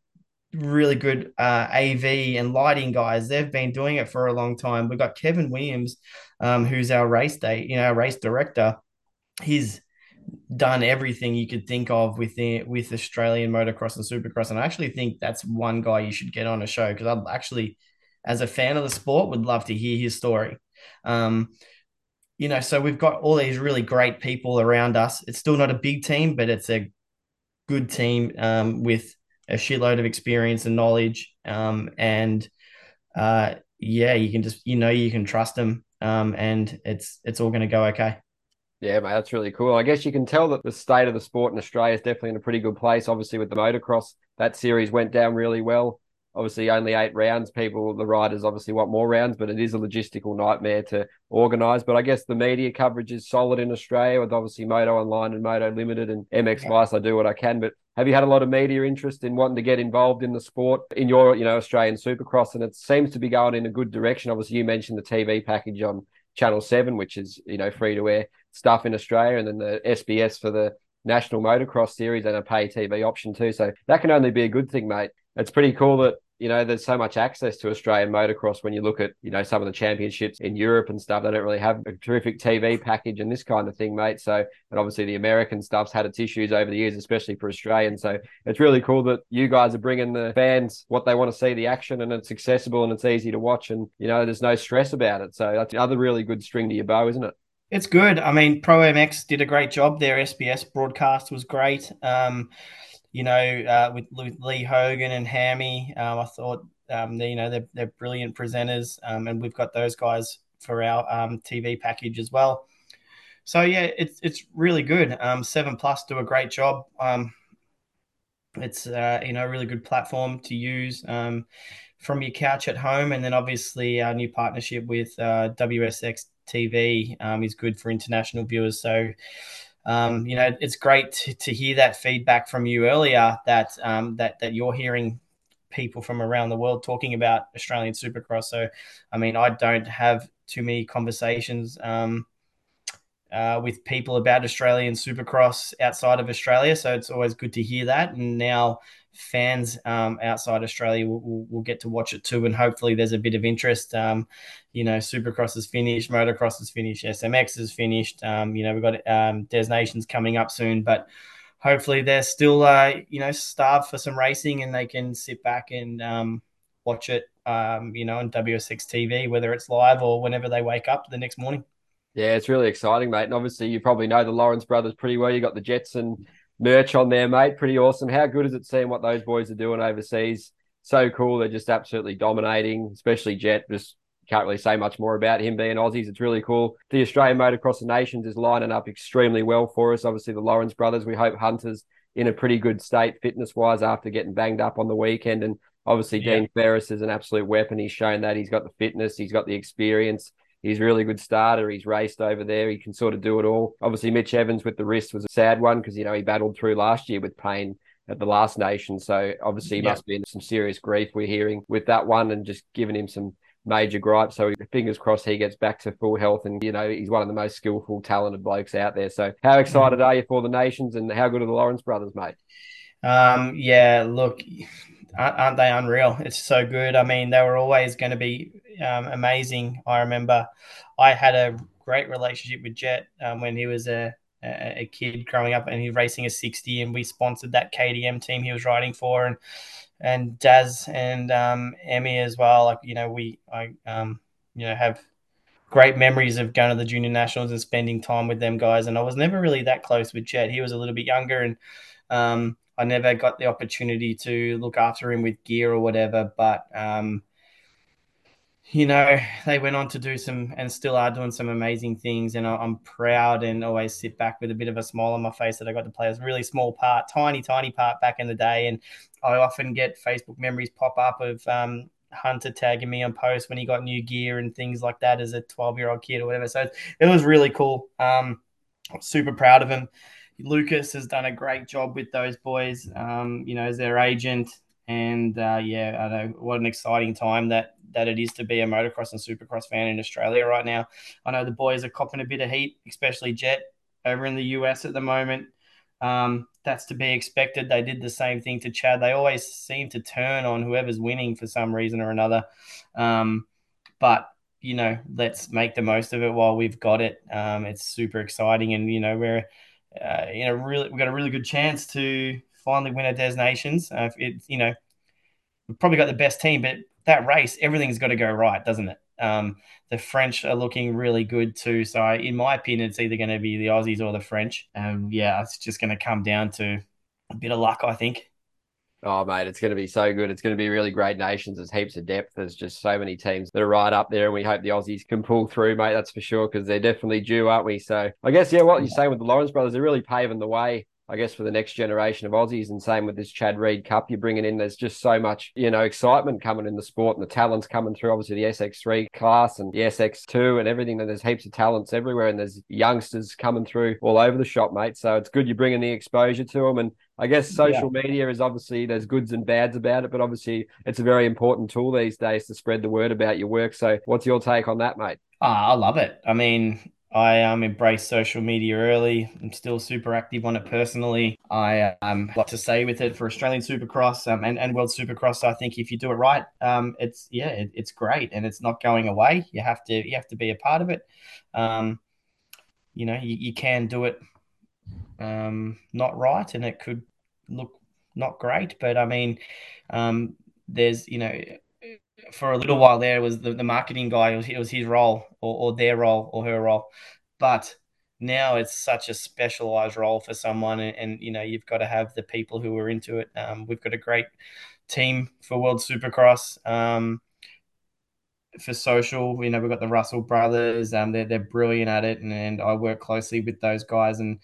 really good uh, AV and lighting guys. They've been doing it for a long time. We've got Kevin Williams, um, who's our race day, you know, our race director. He's done everything you could think of with with Australian motocross and supercross, and I actually think that's one guy you should get on a show because I'd actually, as a fan of the sport, would love to hear his story. Um, you know, so we've got all these really great people around us. It's still not a big team, but it's a good team um, with a shitload of experience and knowledge. Um, and uh, yeah, you can just you know you can trust them, um, and it's it's all going to go okay. Yeah, mate, that's really cool. I guess you can tell that the state of the sport in Australia is definitely in a pretty good place. Obviously, with the motocross, that series went down really well obviously only eight rounds. People, the riders obviously want more rounds, but it is a logistical nightmare to organise. But I guess the media coverage is solid in Australia with obviously Moto Online and Moto Limited and MX Vice. I do what I can, but have you had a lot of media interest in wanting to get involved in the sport in your, you know, Australian Supercross? And it seems to be going in a good direction. Obviously, you mentioned the TV package on Channel Seven, which is you know free to air stuff in Australia, and then the SBS for the National Motocross Series and a pay TV option too. So that can only be a good thing, mate. It's pretty cool that you know, there's so much access to Australian motocross when you look at, you know, some of the championships in Europe and stuff. They don't really have a terrific TV package and this kind of thing, mate. So, and obviously the American stuff's had its issues over the years, especially for Australians. So it's really cool that you guys are bringing the fans what they want to see, the action, and it's accessible and it's easy to watch. And, you know, there's no stress about it. So that's another really good string to your bow, isn't it? It's good. I mean, Pro MX did a great job. Their SBS broadcast was great. Um, you know, uh, with, with, Lee Hogan and Hammy. Um, I thought, um, they, you know, they're, they're brilliant presenters, um, and we've got those guys for our um, TV package as well. So yeah, it's it's really good. Um, Seven Plus do a great job. Um, it's uh, you know a really good platform to use from your couch at home, and then obviously our new partnership with uh, WSX TV is good for international viewers. So um, you know, it's great to, to, hear that feedback from you earlier that um, that that you're hearing people from around the world talking about Australian Supercross. So, I mean, I don't have too many conversations um, uh, with people about Australian Supercross outside of Australia. So it's always good to hear that. And now fans um, outside Australia will, will, will, get to watch it too. And hopefully there's a bit of interest. Um, you know, Supercross is finished, Motocross is finished, SMX is finished. Um, you know, we've got um, Des Nations coming up soon, but hopefully they're still, uh, you know, starved for some racing and they can sit back and um, watch it, um, you know, on WSX TV, whether it's live or whenever they wake up the next morning. Yeah, it's really exciting, mate. And obviously, you probably know the Lawrence brothers pretty well. You got the Jetson merch on there, mate. Pretty awesome. How good is it seeing what those boys are doing overseas? So cool. They're just absolutely dominating, especially Jett. Just can't really say much more about him being Aussies. It's really cool. The Australian Motocross of Nations is lining up extremely well for us. Obviously, the Lawrence brothers. We hope Hunter's in a pretty good state fitness wise after getting banged up on the weekend. And obviously, yeah. Dean Ferris is an absolute weapon. He's shown that he's got the fitness, he's got the experience. He's a really good starter. He's raced over there. He can sort of do it all. Obviously, Mitch Evans with the wrist was a sad one because, you know, he battled through last year with pain at the last nation. So obviously, he must be in some serious grief we're hearing with that one and just giving him some major gripe. So fingers crossed he gets back to full health. And, you know, he's one of the most skillful, talented blokes out there. So how excited are you for the nations and how good are the Lawrence brothers, mate? Um, yeah, look, aren't they unreal? It's so good. I mean, they were always going to be um, amazing. I remember I had a great relationship with Jett um, when he was a, a, a kid growing up, and he was racing a sixty, and we sponsored that KDM team he was riding for, and and Daz and um, Emmy as well. Like you know, we I um, you know have great memories of going to the junior nationals and spending time with them guys. And I was never really that close with Jett. He was a little bit younger, and um, I never got the opportunity to look after him with gear or whatever. But um, you know, they went on to do some and still are doing some amazing things. And I'm proud and always sit back with a bit of a smile on my face that I got to play a really small part, tiny, tiny part back in the day. And I often get Facebook memories pop up of um, Hunter tagging me on posts when he got new gear and things like that as a 12 year old kid or whatever. So it was really cool. Um, super proud of him. Lucas has done a great job with those boys, um, you know, as their agent. And uh, yeah, I know what an exciting time that that it is to be a motocross and supercross fan in Australia right now. I know the boys are copping a bit of heat, especially Jett over in the US at the moment. Um, that's to be expected. They did the same thing to Chad. They always seem to turn on whoever's winning for some reason or another. Um, but you know, let's make the most of it while we've got it. Um, it's super exciting, and you know, we're uh, you know, really we've got a really good chance to finally win a Des Nations. Uh, it, you know, we've probably got the best team, but that race, everything's got to go right, doesn't it? Um, the French are looking really good too. So, in my opinion, it's either going to be the Aussies or the French. Um, yeah, it's just going to come down to a bit of luck, I think. Oh, mate, it's going to be so good. It's going to be really great nations. There's heaps of depth. There's just so many teams that are right up there, and we hope the Aussies can pull through, mate. That's for sure, because they're definitely due, aren't we? So I guess, yeah, what you're saying with the Lawrence brothers, they're really paving the way I guess, for the next generation of Aussies. And same with this Chad Reed Cup you're bringing in. There's just so much, you know, excitement coming in the sport and the talents coming through. Obviously, the SX3 class and the SX2 and everything. And there's heaps of talents everywhere. And there's youngsters coming through all over the shop, mate. So it's good you're bringing the exposure to them. And I guess social yeah. media is obviously there's goods and bads about it, but obviously it's a very important tool these days to spread the word about your work. So what's your take on that, mate? Oh, I love it. I mean, I um, embraced social media early. I'm still super active on it personally. I um, like to say with it for Australian Supercross um, and, and World Supercross. I think if you do it right, um, it's yeah, it, it's great and it's not going away. You have to you have to be a part of it. Um, you know, you, you can do it um, not right, and it could look not great. But I mean, um, there's you know for a little while there was the, the marketing guy. It was, it was his role or, or their role or her role. But now it's such a specialized role for someone, and, and you know you've got to have the people who are into it. Um, we've got a great team for World Supercross. Um, for social, you know, we've got the Russell brothers. Um, they're they're brilliant at it, and, and I work closely with those guys. And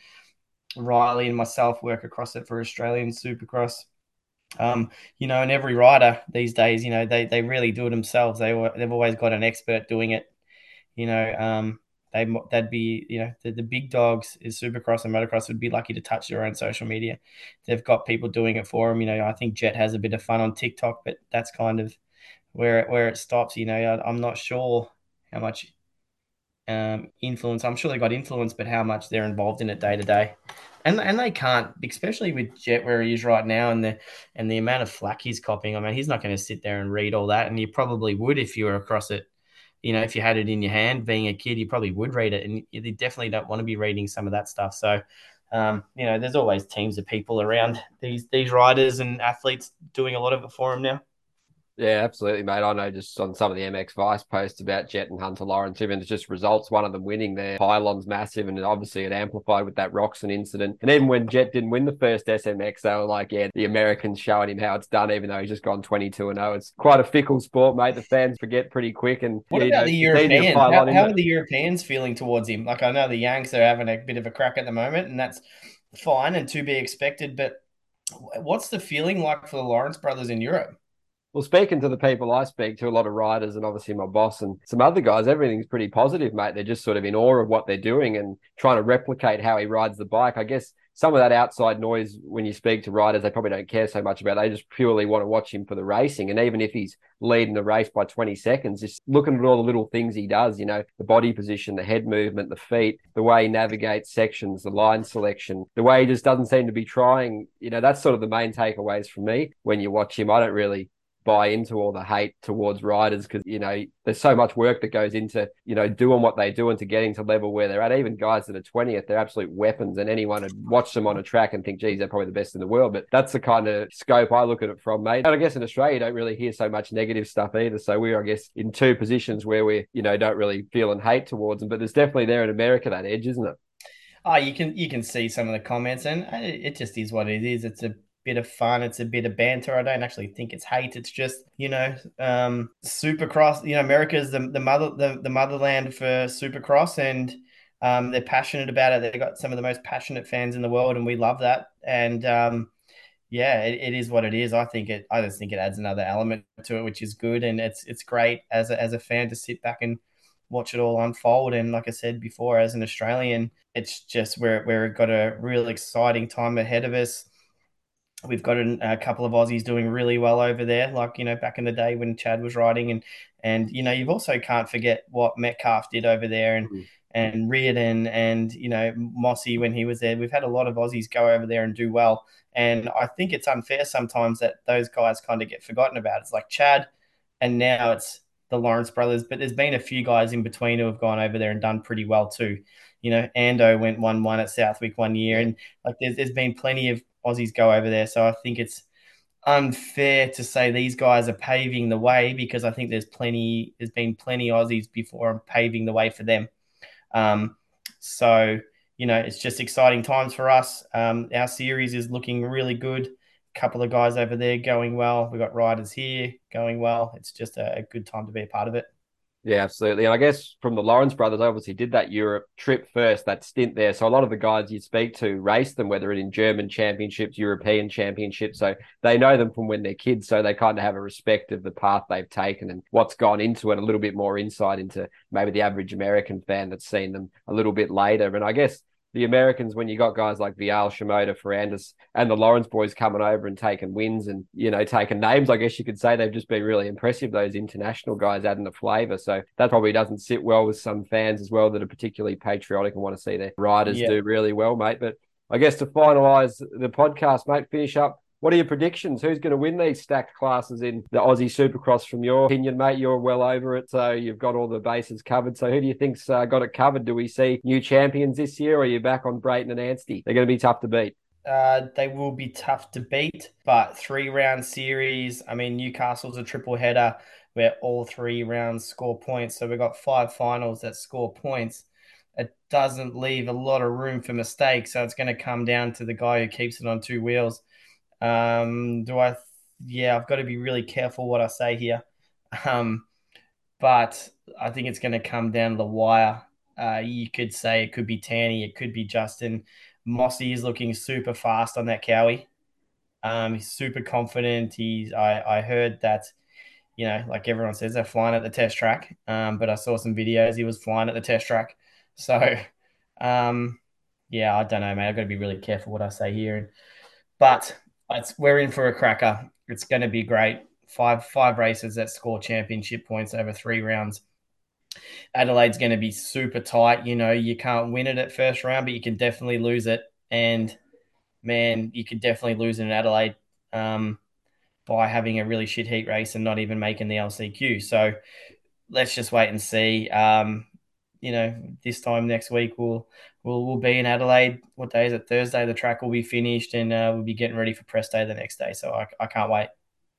Riley and myself work across it for Australian Supercross. Um, you know, and every rider these days, you know, they they really do it themselves. They they've always got an expert doing it. You know, um, they they'd be you know the, the big dogs is Supercross and Motocross would be lucky to touch their own social media. They've got people doing it for them. You know, I think Jett has a bit of fun on TikTok, but that's kind of where where it stops. You know, I, I'm not sure how much um, influence. I'm sure they got influence, but how much they're involved in it day to day and and they can't, especially with Jett where he is right now, and the and the amount of flack he's copying. I mean, he's not going to sit there and read all that, and you probably would if you were across it. You know, if you had it in your hand, being a kid, you probably would read it, and you definitely don't want to be reading some of that stuff. So, um, you know, there's always teams of people around these these riders and athletes doing a lot of it for them now. Yeah, absolutely, mate. I know just on some of the MX Vice posts about Jett and Hunter Lawrence, even it's just results, one of them winning there. Pylon's massive, and obviously it amplified with that Roczen incident. And even when Jett didn't win the first SMX, they were like, yeah, the Americans showing him how it's done, even though he's just gone 22 and 0. It's quite a fickle sport, mate. The fans forget pretty quick. And what about know, the Europeans? How, how are the Europeans feeling towards him? Like, I know the Yanks are having a bit of a crack at the moment, and that's fine and to be expected. But what's the feeling like for the Lawrence brothers in Europe? Well, speaking to the people I speak to, a lot of riders and obviously my boss and some other guys, everything's pretty positive, mate. They're just sort of in awe of what they're doing and trying to replicate how he rides the bike. I guess some of that outside noise when you speak to riders, they probably don't care so much about. It. They just purely want to watch him for the racing. And even if he's leading the race by 20 seconds, just looking at all the little things he does, you know, the body position, the head movement, the feet, the way he navigates sections, the line selection, the way he just doesn't seem to be trying, you know, that's sort of the main takeaways for me when you watch him. I don't really buy into all the hate towards riders because you know there's so much work that goes into you know doing what they do and to getting to level where they're at. Even guys that are 20th, they're absolute weapons, and anyone would watch them on a track and think, geez, they're probably the best in the world. But that's the kind of scope I look at it from, mate. And I guess in Australia, you don't really hear so much negative stuff either. So we're, I guess, in two positions where we, you know, don't really feel and hate towards them. But there's definitely there in America that edge, isn't it? Oh, you can you can see some of the comments, and uh, it just is what it is. It's a bit of fun. It's a bit of banter. I don't actually think it's hate. It's just you know, um, Supercross. You know, America is the the mother the, the motherland for Supercross, and um, they're passionate about it. They've got some of the most passionate fans in the world, and we love that. And um, yeah, it, it is what it is. I think it. I just think it adds another element to it, which is good, and it's it's great as a, as a fan to sit back and watch it all unfold. And like I said before, as an Australian, it's just we're we've got a real exciting time ahead of us We've got a, a, couple of Aussies doing really well over there, like you know back in the day when Chad was riding, and and you know you've also can't forget what Metcalfe did over there, and mm. and Reardon, and you know Mossy when he was there. We've had a lot of Aussies go over there and do well, and I think it's unfair sometimes that those guys kind of get forgotten about. It's like Chad, and now it's the Lawrence brothers, but there's been a few guys in between who have gone over there and done pretty well too. You know, Ando went one one at Southwick one year, and like there's there's been plenty of Aussies go over there. So I think it's unfair to say these guys are paving the way because I think there's plenty, there's been plenty Aussies before paving the way for them. Um, so, you know, it's just exciting times for us. Um, our series is looking really good. A couple of guys over there going well. We've got riders here going well. It's just a, a good time to be a part of it. Yeah, absolutely. And I guess from the Lawrence brothers, obviously did that Europe trip first, that stint there. So a lot of the guys you speak to race them, whether it's in German championships, European championships. So they know them from when they're kids. So they kind of have a respect of the path they've taken and what's gone into it, a little bit more insight into maybe the average American fan that's seen them a little bit later. And I guess the Americans, when you got guys like Vialle, Shimoda, Ferrandis, and the Lawrence boys coming over and taking wins and, you know, taking names, I guess you could say they've just been really impressive, those international guys adding the flavour. So that probably doesn't sit well with some fans as well that are particularly patriotic and want to see their riders yeah. do really well, mate. But I guess to finalise the podcast, mate, finish up what are your predictions? Who's going to win these stacked classes in the Aussie Supercross from your opinion, mate? You're well over it, so you've got all the bases covered. So who do you think's uh, got it covered? Do we see new champions this year, or are you back on Brayton and Anstie? They're going to be tough to beat. Uh, they will be tough to beat, but three round series. I mean, Newcastle's a triple header where all three rounds score points. So we've got five finals that score points. It doesn't leave a lot of room for mistakes. So it's going to come down to the guy who keeps it on two wheels. Um, do I? Yeah, I've got to be really careful what I say here. Um, but I think it's going to come down to the wire. Uh, you could say it could be Tanny, it could be Justin. Mossy is looking super fast on that Cowie. Um, he's super confident. He's I, I heard that, you know, like everyone says, they're flying at the test track. Um, but I saw some videos. He was flying at the test track. So, um, yeah, I don't know, man. I've got to be really careful what I say here. But it's, we're in for a cracker. It's going to be great. Five five races that score championship points over three rounds. Adelaide's going to be super tight. You know, you can't win it at first round, but you can definitely lose it. And man, you could definitely lose in Adelaide um, by having a really shit heat race and not even making the LCQ. So let's just wait and see. Um, you know, this time next week we'll we'll we'll be in Adelaide. What day is it? Thursday. The track will be finished, and uh, we'll be getting ready for press day the next day. So I, I can't wait.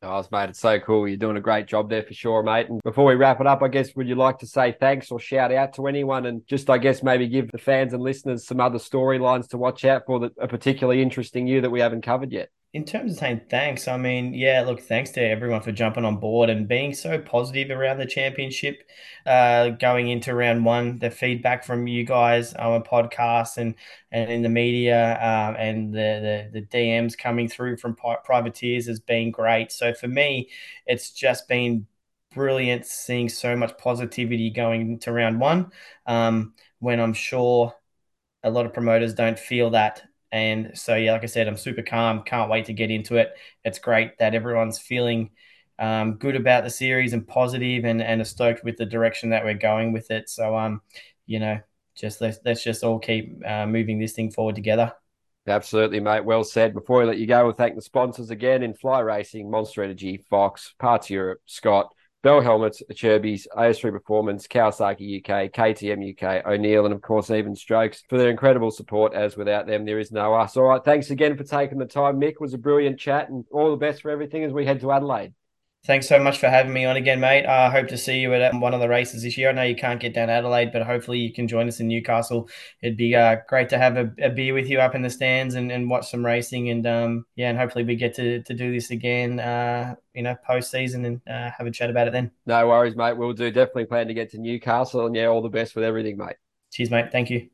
Oh, mate, it's so cool. You're doing a great job there for sure, mate. And before we wrap it up, I guess would you like to say thanks or shout out to anyone, and just I guess maybe give the fans and listeners some other storylines to watch out for that are particularly interesting you that we haven't covered yet in terms of saying thanks, I mean, yeah, look, thanks to everyone for jumping on board and being so positive around the championship. Uh, going into round one, the feedback from you guys on a podcast and and in the media um, and the, the, the DMs coming through from privateers has been great. So for me, it's just been brilliant seeing so much positivity going into round one. Um, when I'm sure a lot of promoters don't feel that And so, yeah, like I said, I'm super calm. Can't wait to get into it. It's great that everyone's feeling um, good about the series and positive and, and are stoked with the direction that we're going with it. So, um, you know, just let's, let's just all keep uh, moving this thing forward together. Absolutely, mate. Well said. Before we let you go, we'll thank the sponsors again in Fly Racing, Monster Energy, Fox, Parts Europe, Scott, Bell Helmets, Acerbis, AS3 Performance, Kawasaki UK, KTM UK, O'Neal, and of course, Even Strokes for their incredible support. As without them, there is no us. All right. Thanks again for taking the time, Mick. Was a brilliant chat and all the best for everything as we head to Adelaide. Thanks so much for having me on again, mate. I uh, hope to see you at um, one of the races this year. I know you can't get down Adelaide, but hopefully you can join us in Newcastle. It'd be uh, great to have a, a, beer with you up in the stands and, and watch some racing. And um, yeah, and hopefully we get to, to do this again, uh, you know, post season and uh, have a chat about it then. No worries, mate. We'll do. Definitely plan to get to Newcastle. And yeah, all the best with everything, mate. Cheers, mate. Thank you.